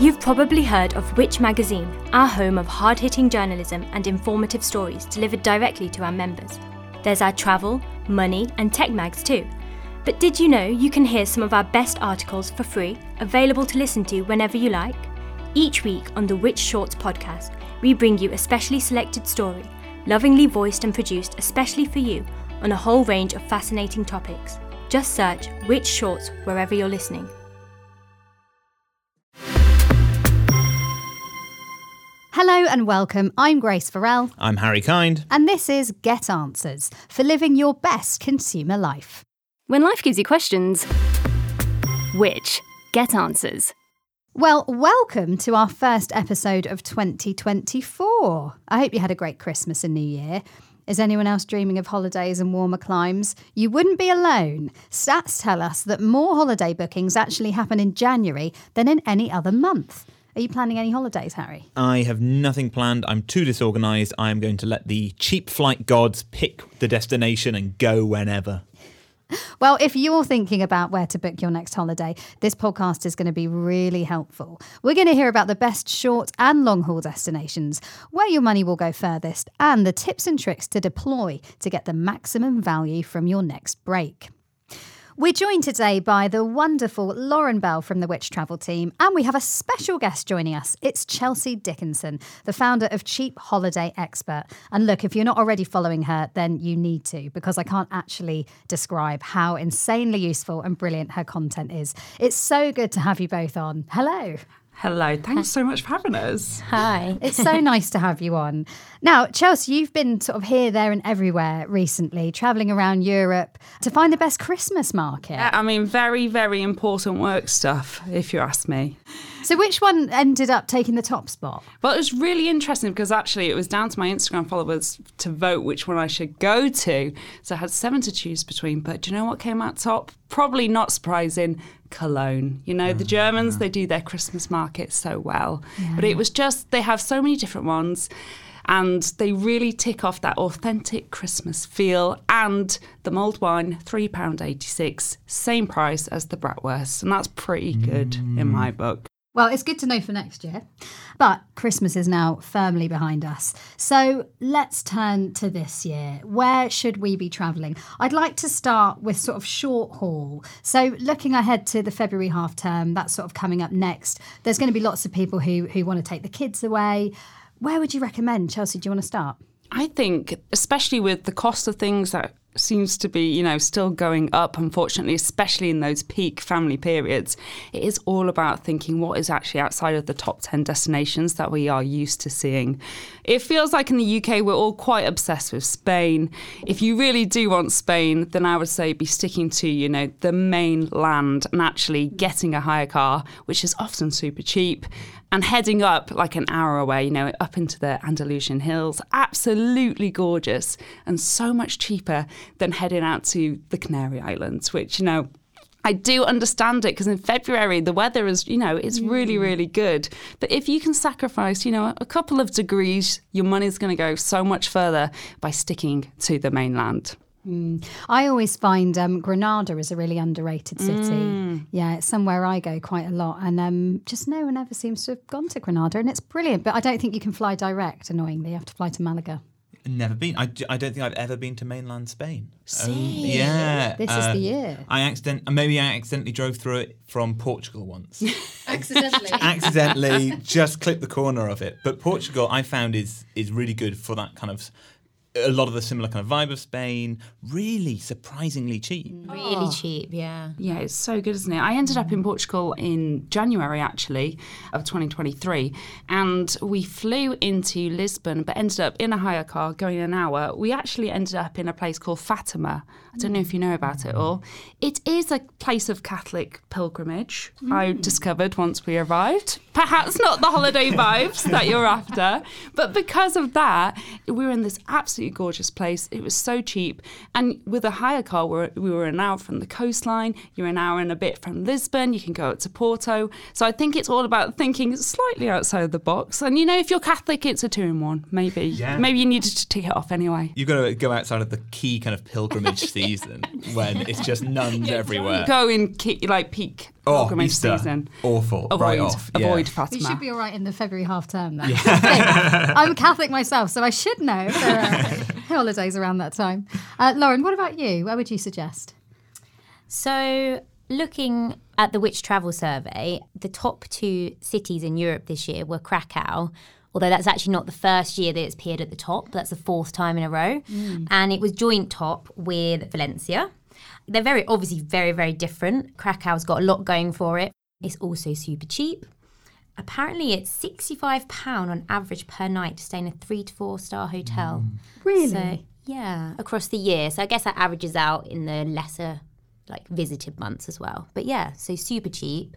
You've probably heard of Which Magazine, our home of hard hitting journalism and informative stories delivered directly to our members. There's our travel, money, and tech mags too. But did you know you can hear some of our best articles for free, available to listen to whenever you like? Each week on the Which Shorts podcast, we bring you a specially selected story, lovingly voiced and produced especially for you on a whole range of fascinating topics. Just search Which Shorts wherever you're listening. Hello and welcome. I'm Grace Farrell, I'm Harry Kind. and this is Get Answers for living your best consumer life. When life gives you questions, which get answers. Well, welcome to our first episode of 2024. I hope you had a great Christmas and New Year. Is anyone else dreaming of holidays and warmer climes? You wouldn't be alone. Stats tell us that more holiday bookings actually happen in January than in any other month. Are you planning any holidays, Harry? I have nothing planned. I'm too disorganized. I am going to let the cheap flight gods pick the destination and go whenever. Well, if you're thinking about where to book your next holiday, this podcast is going to be really helpful. We're going to hear about the best short and long haul destinations, where your money will go furthest, and the tips and tricks to deploy to get the maximum value from your next break. We're joined today by the wonderful Lauren Bell from the Which Travel team, and we have a special guest joining us. It's Chelsea Dickenson, the founder of Cheap Holiday Expert. And look, if you're not already following her, then you need to, because I can't actually describe how insanely useful and brilliant her content is. It's so good to have you both on. Hello. Hello, thanks so much for having us. Hi. It's so nice to have you on. Now, Chelsea, you've been sort of here, there, and everywhere recently, traveling around Europe to find the best Christmas market. I mean, very, very important work stuff, if you ask me. So, which one ended up taking the top spot? Well, it was really interesting because actually it was down to my Instagram followers to vote which one I should go to. So I had seven to choose between. But do you know what came out top? Probably not surprising. Cologne. You know, the mm, Germans, they do their Christmas market so well. But it was just, they have so many different ones. And they really tick off that authentic Christmas feel. And the mulled wine, £3.86, same price as the Bratwurst. And that's pretty good in mm. my book. Well, it's good to know for next year. But Christmas is now firmly behind us. So let's turn to this year. Where should we be travelling? I'd like to start with sort of short haul. So looking ahead to the February half term, that's sort of coming up next. There's going to be lots of people who, who want to take the kids away. Where would you recommend? Chelsea, do you want to start? I think, especially with the cost of things that seems to be, you know, still going up, unfortunately, especially in those peak family periods, it is all about thinking what is actually outside of the top 10 destinations that we are used to seeing. It feels like in the UK, we're all quite obsessed with Spain. If you really do want Spain, then I would say be sticking to, you know, the main land and actually getting a hire car, which is often super cheap and heading up like an hour away, you know, up into the Andalusian hills. Absolutely gorgeous and so much cheaper than heading out to the Canary Islands, which, you know, I do understand it because in February the weather is, you know, it's really, really good. But if you can sacrifice, you know, a couple of degrees, your money's going to go so much further by sticking to the mainland. I always find um, Granada is a really underrated city. Yeah, it's somewhere I go quite a lot, and um, just no one ever seems to have gone to Granada, and it's brilliant. But I don't think you can fly direct. Annoyingly, you have to fly to Malaga. Never been. I don't think I've ever been to mainland Spain. Oh, yeah. This is the um, year. I accident uh, maybe I accidentally drove through it from Portugal once. Accidentally. accidentally just clipped the corner of it. But Portugal I found is is really good for that kind of a lot of the similar kind of vibe of Spain, really surprisingly cheap. Mm. Really ah. cheap, yeah. Yeah, it's so good, isn't it? I ended up in Portugal in January actually of 2023, and we flew into Lisbon, but ended up in a hire car going an hour. We actually ended up in a place called Fatima. I don't know if you know about it all. It is a place of Catholic pilgrimage. Mm. I discovered once we arrived. Perhaps not the holiday vibes that you're after, but because of that, we were in this absolutely gorgeous place. It was so cheap, and with a hire car, we're, we were an hour from the coastline. You're an hour and a bit from Lisbon. You can go up to Porto. So I think it's all about thinking slightly outside the box. And you know, if you're Catholic, it's a two in one. Maybe, Yeah. maybe you needed to tick it off anyway. You've got to go outside of the key kind of pilgrimage season when it's just nuns everywhere. Go in ki- like peak Oh, pilgrimage Easter. season. Awful. Avoid, right off. Yeah. avoid We Fatima. should be all right in the February half term then. I'm a Catholic myself, so I should know there are holidays around that time. Uh, Lauren, what about you? Where would you suggest? So, looking at the Which Travel Survey, the top two cities in Europe this year were Krakow. Although that's actually not the first year that it's appeared at the top, that's the fourth time in a row. And it was joint top with Valencia. They're very, obviously, very, very different. Krakow's got a lot going for it. It's also super cheap. Apparently, it's £65 on average per night to stay in a three to four star hotel. Mm. Really? So, yeah, across the year. So I guess that averages out in the lesser, like visited months as well. But yeah, so super cheap.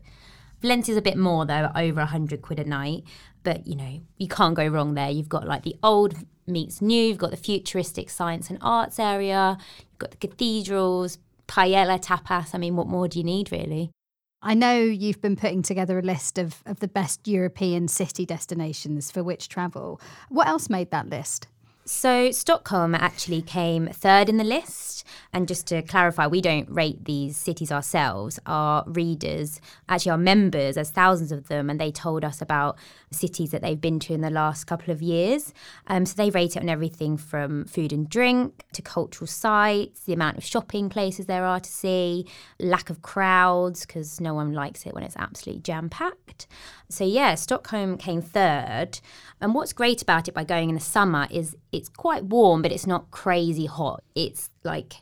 Valencia's a bit more though, over 100 quid a night. But you know, you can't go wrong there. You've got like the old meets new, you've got the futuristic science and arts area, you've got the cathedrals, paella, tapas. I mean, what more do you need really? I know you've been putting together a list of, of the best European city destinations for which travel. What else made that list? So Stockholm actually came third in the list. And just to clarify, we don't rate these cities ourselves. Our readers, actually our members, there's thousands of them, and they told us about cities that they've been to in the last couple of years. Um, so they rate it on everything from food and drink to cultural sites, the amount of shopping places there are to see, lack of crowds, because no one likes it when it's absolutely jam packed. So yeah, Stockholm came third. And what's great about it by going in the summer is it's quite warm, but it's not crazy hot. It's like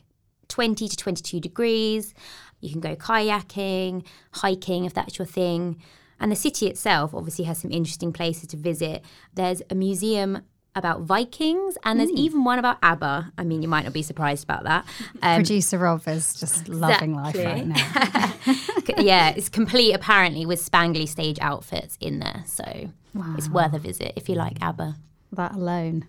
20 to 22 degrees. You can go kayaking, hiking if that's your thing. And the city itself obviously has some interesting places to visit. There's a museum about Vikings, and there's even one about ABBA. I mean, you might not be surprised about that. Um, Producer Rob is just loving life right now. yeah, it's complete apparently with spangly stage outfits in there. So it's worth a visit if you like ABBA. that alone.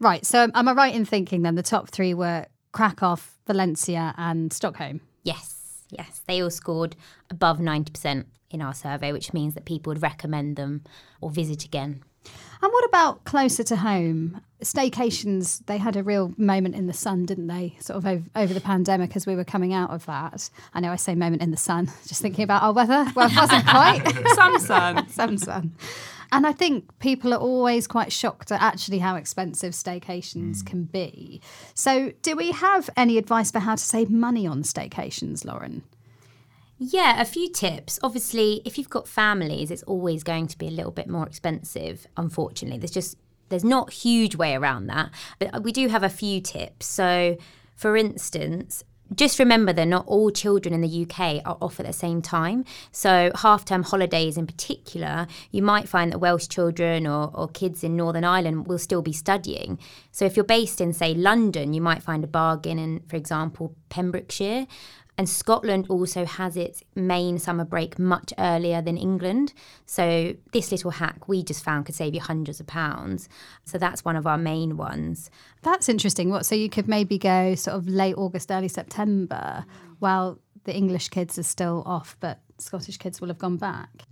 Right. So am I right in thinking then the top three were Krakow, Valencia, and Stockholm? Yes, yes. They all scored above 90% in our survey, which means that people would recommend them or visit again. And what about closer to home? Staycations, they had a real moment in the sun, didn't they? Sort of over, over the pandemic as we were coming out of that. I know I say moment in the sun, just thinking about our weather. Well, it wasn't quite. Some sun. Some sun. And I think people are always quite shocked at actually how expensive staycations mm. can be. So, do we have any advice for how to save money on staycations, Lauren? Yeah, a few tips. Obviously, if you've got families, it's always going to be a little bit more expensive, unfortunately. There's just there's not huge way around that. But we do have a few tips. So, for instance, just remember that not all children in the UK are off at the same time. So, half term holidays in particular, you might find that Welsh children or, or kids in Northern Ireland will still be studying. So, if you're based in, say, London, you might find a bargain in, for example, Pembrokeshire. And Scotland also has its main summer break much earlier than England. So, this little hack we just found could save you hundreds of pounds. So, that's one of our main ones. That's interesting. What? So you could maybe go sort of late August, early September, while the English kids are still off, but Scottish kids will have gone back.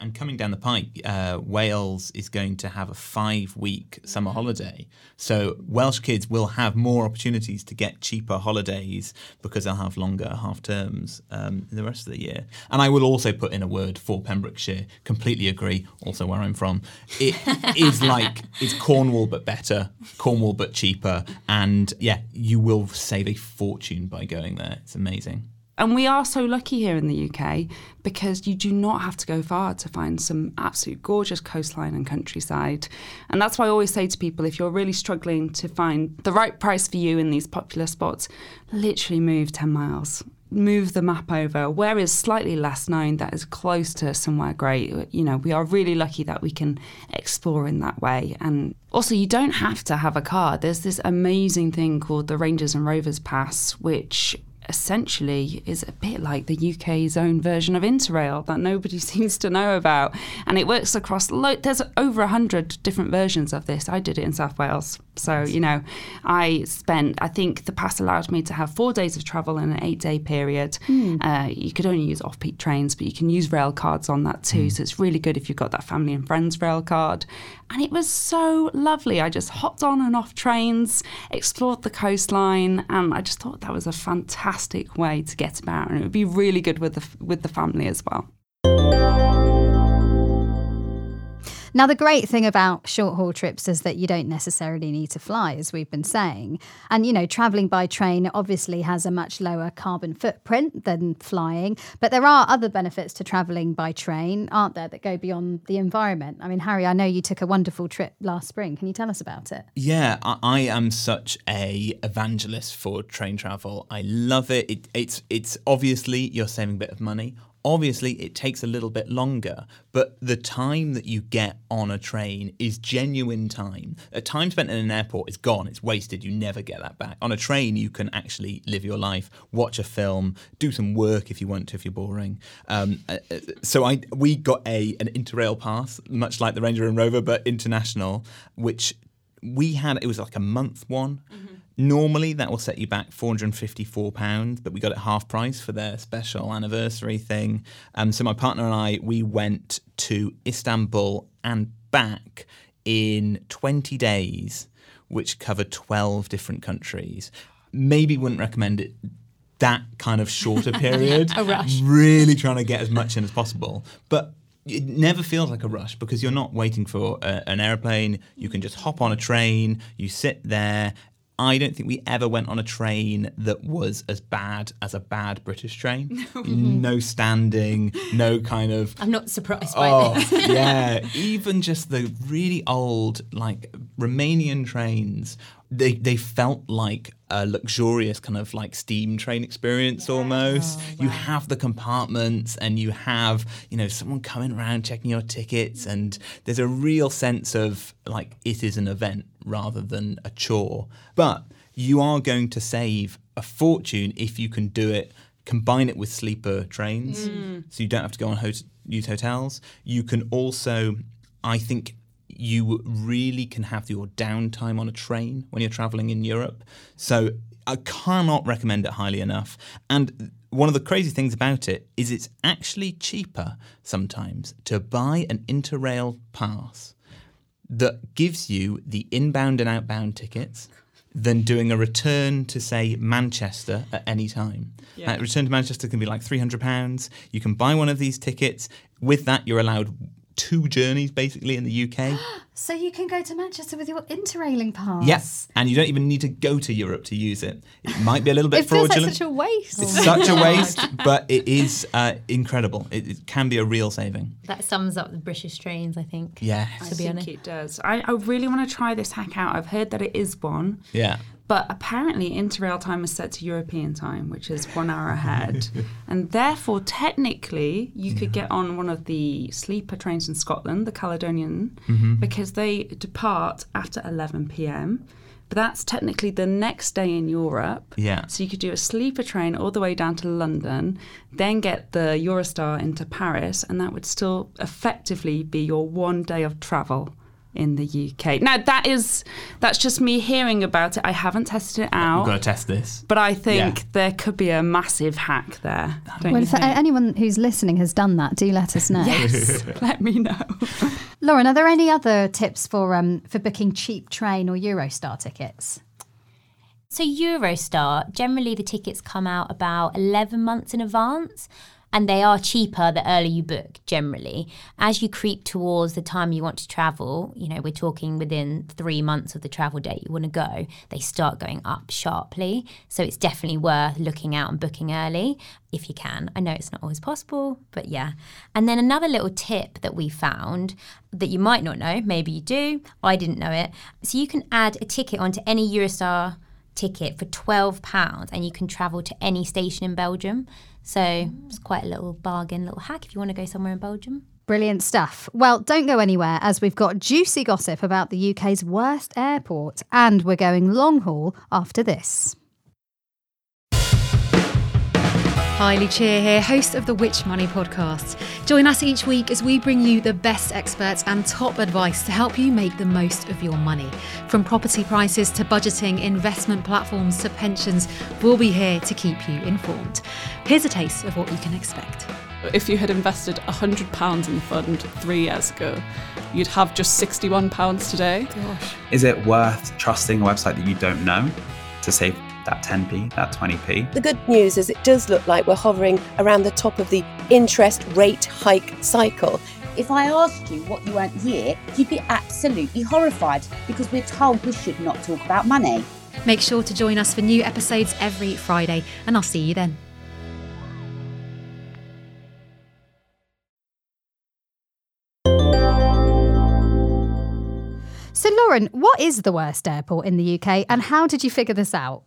And coming down the pike, uh, Wales is going to have a five week summer holiday. So Welsh kids will have more opportunities to get cheaper holidays because they'll have longer half terms um, the rest of the year. And I will also put in a word for Pembrokeshire. Completely agree, also where I'm from. It is like, it's Cornwall but better, Cornwall but cheaper. And yeah, you will save a fortune by going there. It's amazing. And we are so lucky here in the UK because you do not have to go far to find some absolute gorgeous coastline and countryside. And that's why I always say to people if you're really struggling to find the right price for you in these popular spots, literally move 10 miles. Move the map over. Where is slightly less known that is close to somewhere great? You know, we are really lucky that we can explore in that way. And also, you don't have to have a car. There's this amazing thing called the Rangers and Rovers Pass, which essentially is a bit like the UK's own version of Interrail that nobody seems to know about. And it works across, lo- there's over 100 different versions of this. I did it in South Wales. So, you know, I spent, I think the pass allowed me to have four days of travel in an eight day period. Uh, you could only use off peak trains, but you can use rail cards on that too. So it's really good if you've got that family and friends rail card. And it was so lovely. I just hopped on and off trains, explored the coastline, and I just thought that was a fantastic way to get about. And it would be really good with the, with the family as well. Now, the great thing about short haul trips is that you don't necessarily need to fly, as we've been saying. And, you know, travelling by train obviously has a much lower carbon footprint than flying. But there are other benefits to travelling by train, aren't there, that go beyond the environment? I mean, Harry, I know you took a wonderful trip last spring. Can you tell us about it? Yeah, I, I am such a evangelist for train travel. I love it. it. It's it's obviously you're saving a bit of money. Obviously, it takes a little bit longer, but the time that you get on a train is genuine time. A time spent in an airport is gone, it's wasted, you never get that back. On a train, you can actually live your life, watch a film, do some work if you want to, if you're boring. Um, uh, uh, so I we got a an Interrail pass, much like the Ranger and Rover, but international, which we had, it was like a month one. Normally, that will set you back £454, but we got it half price for their special anniversary thing. Um, so, my partner and I, we went to Istanbul and back in 20 days, which covered 12 different countries. Maybe wouldn't recommend it that kind of shorter period. A rush. Really trying to get as much in as possible. But it never feels like a rush because you're not waiting for a, an airplane. You can just hop on a train, you sit there. I don't think we ever went on a train that was as bad as a bad British train. No, standing, no kind of I'm not surprised by Oh, this. yeah. Even just the really old, like Romanian trains, they they felt like a luxurious kind of like steam train experience almost. Oh, you have the compartments and you have, you know, someone coming around checking your tickets and there's a real sense of like it is an event rather than a chore. But you are going to save a fortune if you can do it combine it with sleeper trains. Mm. So you don't have to go on hot- use hotels. You can also i think you really can have your downtime on a train when you're traveling in europe so i cannot recommend it highly enough and one of the crazy things about it is it's actually cheaper sometimes to buy an interrail pass that gives you the inbound and outbound tickets than doing a return to say Manchester at any time. Yeah. Uh, return to Manchester can be like three hundred pounds. You can buy one of these tickets. With that, you're allowed two journeys basically in the UK. So you can go to Manchester with your interrailing pass. yes, and you don't even need to go to Europe to use it. It might be a little bit It feels like such a waste. it's such a waste, but it is uh, incredible. It, it can be a real saving. That sums up the British trains, I think. Yes. I To be think honest. it does. I, I really want to try this hack out. I've heard that it is one. Yeah. But apparently, Interrail time is set to European time, which is one hour ahead. and therefore, technically, you could get on one of the sleeper trains in Scotland, the Caledonian, Mm-hmm. because they depart after 11 pm. But that's technically the next day in Europe. Yeah. So you could do a sleeper train all the way down to London, then get the Eurostar into Paris, and that would still effectively be your one day of travel in the UK. Now that is that's just me hearing about it. I haven't tested it out. We've out. got to test this. but I think Yeah. there could be a massive hack there. Well, if think? anyone who's listening has done that, do let us know. yes, let me know. Lauren, are there any other tips for um, for booking cheap train or Eurostar tickets? So Eurostar, generally the tickets come out about 11 months in advance and they are cheaper the earlier you book generally. As you creep towards the time you want to travel, you know, we're talking within 3 months of the travel date you want to go, they start going up sharply. So it's definitely worth looking out and booking early if you can. I know it's not always possible, but yeah. And then another little tip that we found that you might not know, maybe you do, I didn't know it. So you can add a ticket onto any Eurostar ticket for £12 and you can travel to any station in Belgium. So it's quite a little bargain, little hack if you want to go somewhere in Belgium. Brilliant stuff. Well, don't go anywhere as we've got juicy gossip about the UK's worst airport, and we're going long haul after this. Hi, Lucia here, host of the Which Money podcast. Join us each week as we bring you the best experts and top advice to help you make the most of your money. From property prices to budgeting, investment platforms to pensions, we'll be here to keep you informed. Here's a taste of what you can expect. If you had invested £100 in the fund three years ago, you'd have just £61 today. Gosh. Is it worth trusting a website that you don't know to save that 10p, that 20p? The good news is it does look like we're hovering around the top of the interest rate hike cycle. If I asked you what you earned here, you'd be absolutely horrified because we're told we should not talk about money. Make sure to join us for new episodes every Friday, and I'll see you then. So, Lauren, what is the worst airport in the UK and how did you figure this out?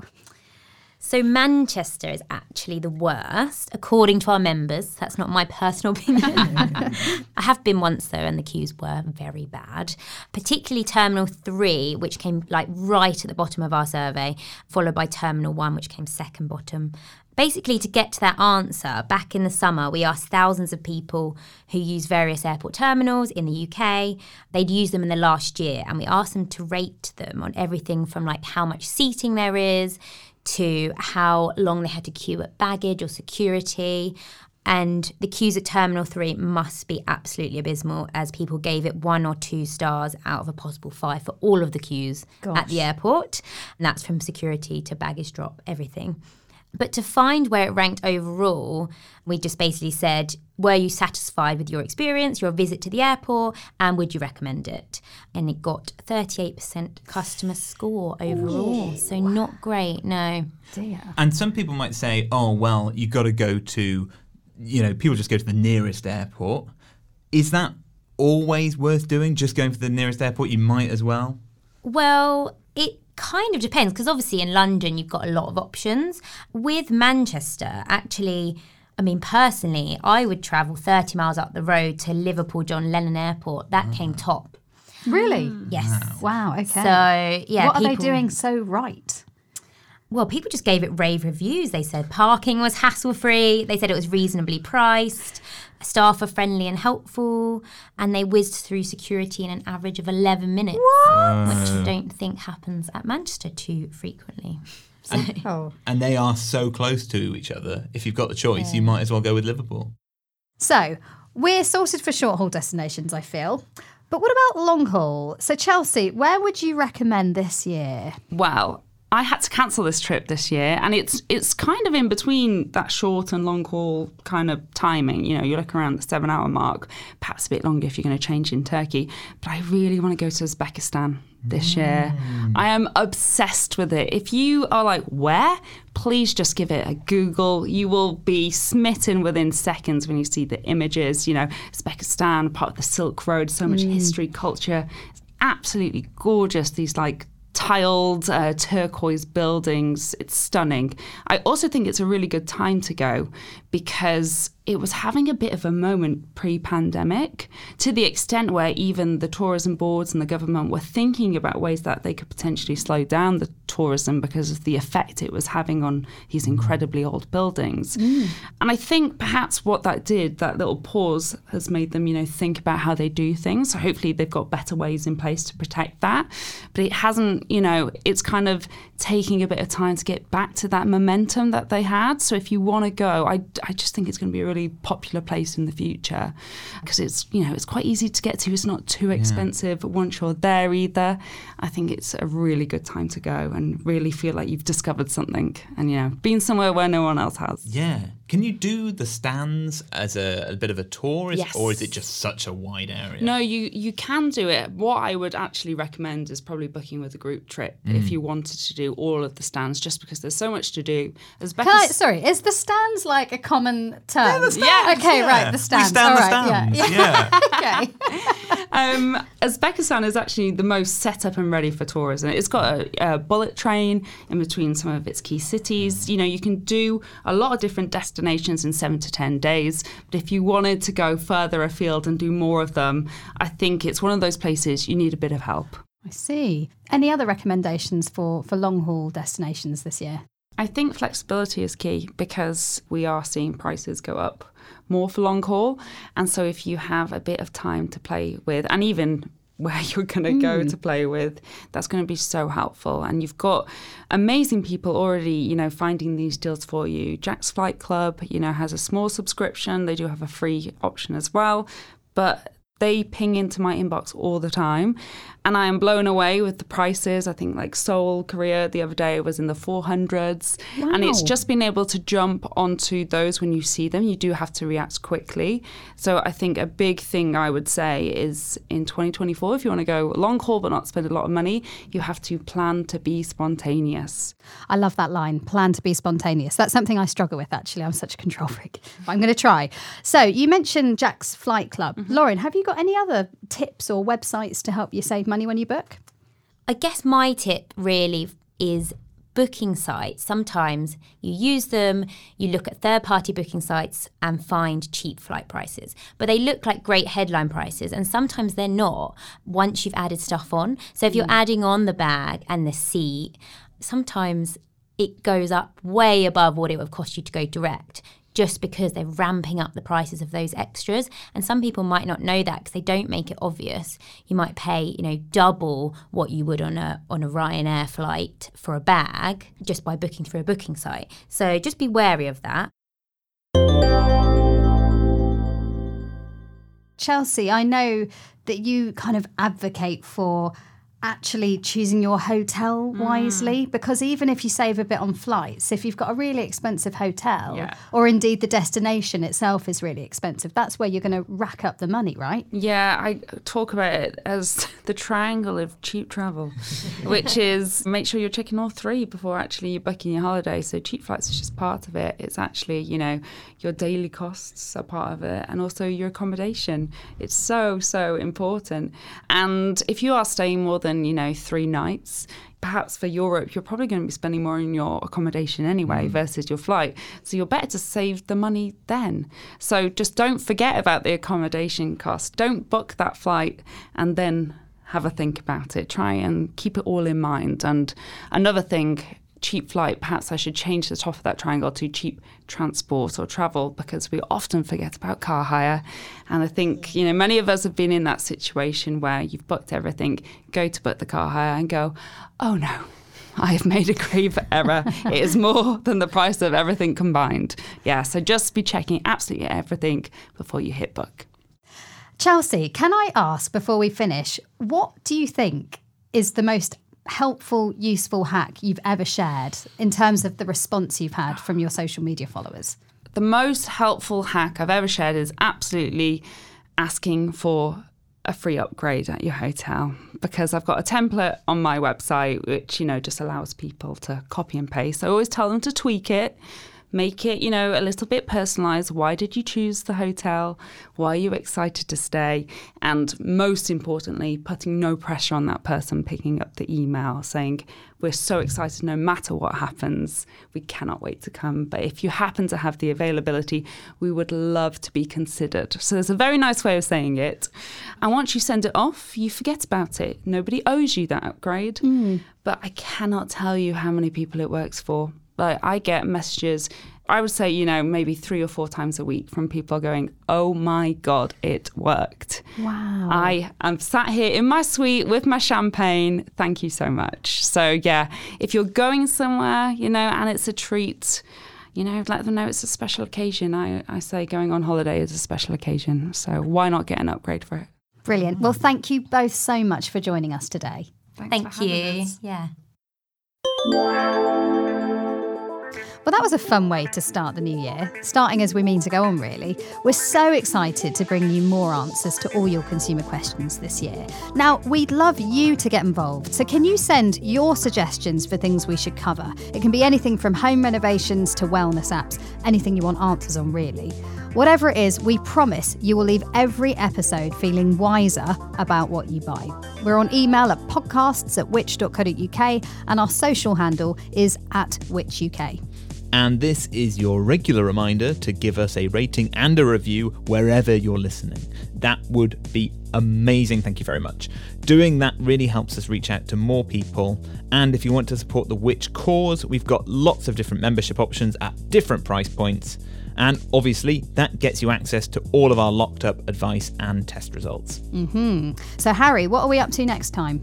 So Manchester is actually the worst, according to our members. That's not my personal opinion. I have been once though, and the queues were very bad. Particularly Terminal Three, which came like right at the bottom of our survey, followed by Terminal One, which came second bottom. Basically, to get to that answer, back in the summer, we asked thousands of people who use various airport terminals in the UK. They'd used them in the last year, and we asked them to rate them on everything from like how much seating there is to how long they had to queue at baggage or security. And the queues at Terminal 3 must be absolutely abysmal as people gave it one or two stars out of a possible five for all of the queues at the airport. And that's from security to baggage drop, everything. But to find where it ranked overall, we just basically said, were you satisfied with your experience, your visit to the airport, and would you recommend it? And it got 38% customer score overall. So not great, no. And some people might say, oh, well, you've got to go to, you know, people just go to the nearest airport. Is that always worth doing? Just going for the nearest airport? You might as well. Well, it kind of depends because obviously in London you've got a lot of options. With Manchester, actually, I mean, personally, I would travel 30 miles up the road to Liverpool John Lennon Airport. That came mm. top. Really? Mm. Yes. Wow, okay. So, yeah. what are they doing so right? Well, people just gave it rave reviews. They said parking was hassle free. They said it was reasonably priced. Staff are friendly and helpful. And they whizzed through security in an average of 11 minutes, which I don't think happens at Manchester too frequently. So, Oh. And they are so close to each other. If you've got the choice, you might as well go with Liverpool. So, we're sorted for short haul destinations, I feel. But what about long haul? So, Chelsea, where would you recommend this year? Well, I had to cancel this trip this year, and it's it's kind of in between that short and long haul kind of timing. You know, you're looking around the seven hour mark, perhaps a bit longer if you're going to change in Turkey. But I really want to go to Uzbekistan this year. Mm. I am obsessed with it. If you are like, where? Please just give it a Google. You will be smitten within seconds when you see the images. You know, Uzbekistan, part of the Silk Road, so much mm. history, culture. It's absolutely gorgeous. These like tiled uh, turquoise buildings. It's stunning. I also think it's a really good time to go because it was having a bit of a moment pre pandemic to the extent where even the tourism boards and the government were thinking about ways that they could potentially slow down the tourism because of the effect it was having on these mm. incredibly old buildings. Mm. And I think perhaps what that did, that little pause, has made them, you know, think about how they do things. So hopefully they've got better ways in place to protect that. But it hasn't, you know, it's kind of taking a bit of time to get back to that momentum that they had. So if you want to go, I, I just think it's going to be a really popular place in the future because it's, you know, it's quite easy to get to. It's not too expensive once you're there either. I think it's a really good time to go and really feel like you've discovered something and, you know, been somewhere where no one else has. Yeah. Can you do the Stans as a, a bit of a tour? Is, Yes. Or is it just such a wide area? No, you you can do it. What I would actually recommend is probably booking with a group trip if you wanted to do all of the Stans, just because there's so much to do. As Becca Can I, s- sorry, is the Stans like a common term? the stands, Okay, yeah. right, the We stands. stand All the right, stands. yeah. Yeah. okay. um, Uzbekistan is actually the most set up and ready for tourism. It's got a, a bullet train in between some of its key cities. You know, you can do a lot of different destinations in seven to ten days. But if you wanted to go further afield and do more of them, I think it's one of those places you need a bit of help. I see. Any other recommendations for, for long haul destinations this year? I think flexibility is key because we are seeing prices go up more for long haul. And so if you have a bit of time to play with, and even where you're going to go hmm. to play with. That's going to be so helpful. And you've got amazing people already you know finding these deals for you. Jack's flight club you know has a small subscription. They do have a free option as well. But they ping into my inbox all the time and I am blown away with the prices. I think like Seoul, Korea the other day was in the 400s. And it's just being able to jump onto those when you see them. You do have to react quickly. So I think a big thing I would say is in 2024, if you want to go long haul but not spend a lot of money, you have to plan to be spontaneous. I love that line plan to be spontaneous. That's something I struggle with, actually. I'm such a control freak. But I'm going to try. So, you mentioned Jack's Flight Club. Mm-hmm. Lauren, have you got any other tips or websites to help you save money when you book? I guess my tip really is booking sites. Sometimes you use them, you look at third party booking sites and find cheap flight prices. But they look like great headline prices, and sometimes they're not once you've added stuff on. So if you're mm. adding on the bag and the seat, sometimes it goes up way above what it would cost you to go direct just because they're ramping up the prices of those extras. And some people might not know that because they don't make it obvious. You might pay you know double what you would on a on a Ryanair flight for a bag just by booking through a booking site. So just be wary of that. Chelsea, I know that you kind of advocate for actually choosing your hotel wisely mm. because even if you save a bit on flights, if you've got a really expensive hotel Yeah. or indeed the destination itself is really expensive, that's where you're going to rack up the money, right? Yeah, I talk about it as the triangle of cheap travel, which is make sure you're checking all three before actually you're booking your holiday. So cheap flights is just part of it. It's actually, you know, your daily costs are part of it and also your accommodation. It's so, so important. And if you are staying more than, you know, three nights, perhaps for Europe, you're probably going to be spending more on your accommodation anyway mm. versus your flight. So you're better to save the money then. So just don't forget about the accommodation cost. Don't book that flight and then have a think about it. Try and keep it all in mind. And another thing, cheap flight, perhaps I should change the top of that triangle to cheap transport or travel because we often forget about car hire. And I think, you know, many of us have been in that situation where you've booked everything, go to book the car hire and go, oh no. I have made a grave error. it is more than the price of everything combined. Yeah, so just be checking absolutely everything before you hit book. Chelsea, can I ask before we finish, what do you think is the most helpful, useful hack you've ever shared in terms of the response you've had from your social media followers? The most helpful hack I've ever shared is absolutely asking for a free upgrade at your hotel because I've got a template on my website which you know just allows people to copy and paste. I always tell them to tweak it, make it, you know, a little bit personalized. Why did you choose the hotel? Why are you excited to stay? And most importantly, putting no pressure on that person picking up the email saying, We're so excited no matter what happens. We cannot wait to come. But if you happen to have the availability, we would love to be considered. So there's a very nice way of saying it. And once you send it off, you forget about it. Nobody owes you that upgrade. Mm. But I cannot tell you how many people it works for. Like I get messages, I would say, you know, maybe three or four times a week from people going, Oh my God, it worked. Wow. I am sat here in my suite with my champagne. Thank you so much. So, yeah, if you're going somewhere, you know, and it's a treat, you know, let them know it's a special occasion. I, I say going on holiday is a special occasion. So, why not get an upgrade for it? Brilliant. Well, thank you both so much for joining us today. Thanks thank for you us. yeah Well, that was a fun way to start the new year, starting as we mean to go on, really. We're so excited to bring you more answers to all your consumer questions this year. Now, we'd love you to get involved, so can you send your suggestions for things we should cover? It can be anything from home renovations to wellness apps, anything you want answers on, really. Whatever it is, we promise you will leave every episode feeling wiser about what you buy. We're on email at podcasts at which.co.uk and our social handle is at whichuk. And this is your regular reminder to give us a rating and a review wherever you're listening. That would be amazing. Thank you very much. Doing that really helps us reach out to more people. And if you want to support the Which cause, we've got lots of different membership options at different price points. And obviously, that gets you access to all of our locked up advice and test results. hmm So, Harry, what are we up to next time?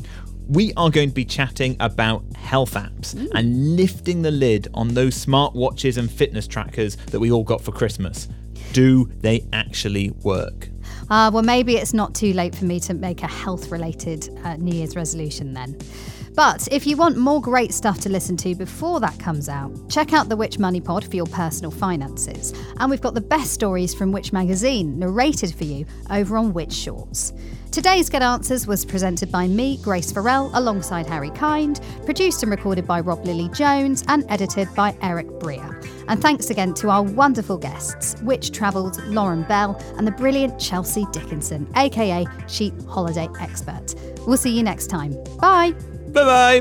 We are going to be chatting about health apps and lifting the lid on those smartwatches and fitness trackers that we all got for Christmas. Do they actually work? Uh, well, maybe it's not too late for me to make a health related uh, New Year's resolution then. But if you want more great stuff to listen to before that comes out, check out the Which Money Pod for your personal finances. And we've got the best stories from Which Magazine narrated for you over on Which Shorts. Today's Get Answers was presented by me, Grace Farrell, alongside Harry Kind, produced and recorded by Rob Lilly Jones, and edited by Eric Breer. And thanks again to our wonderful guests, Which Travelled, Lauren Bell, and the brilliant Chelsea Dickenson, aka Cheap Holiday Expert. We'll see you next time. Bye! Bye bye.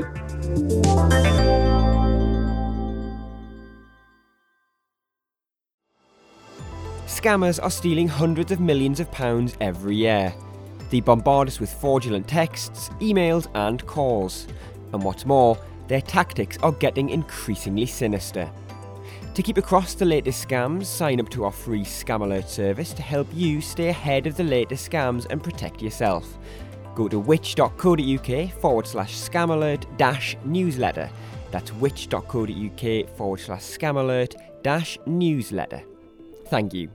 Scammers are stealing hundreds of millions of pounds every year. They bombard us with fraudulent texts, emails, and calls. And what's more, their tactics are getting increasingly sinister. To keep across the latest scams, sign up to our free Scam Alert service to help you stay ahead of the latest scams and protect yourself. Go to which.co.uk forward slash scam alert dash newsletter. That's which.co.uk forward slash scam alert dash newsletter. Thank you.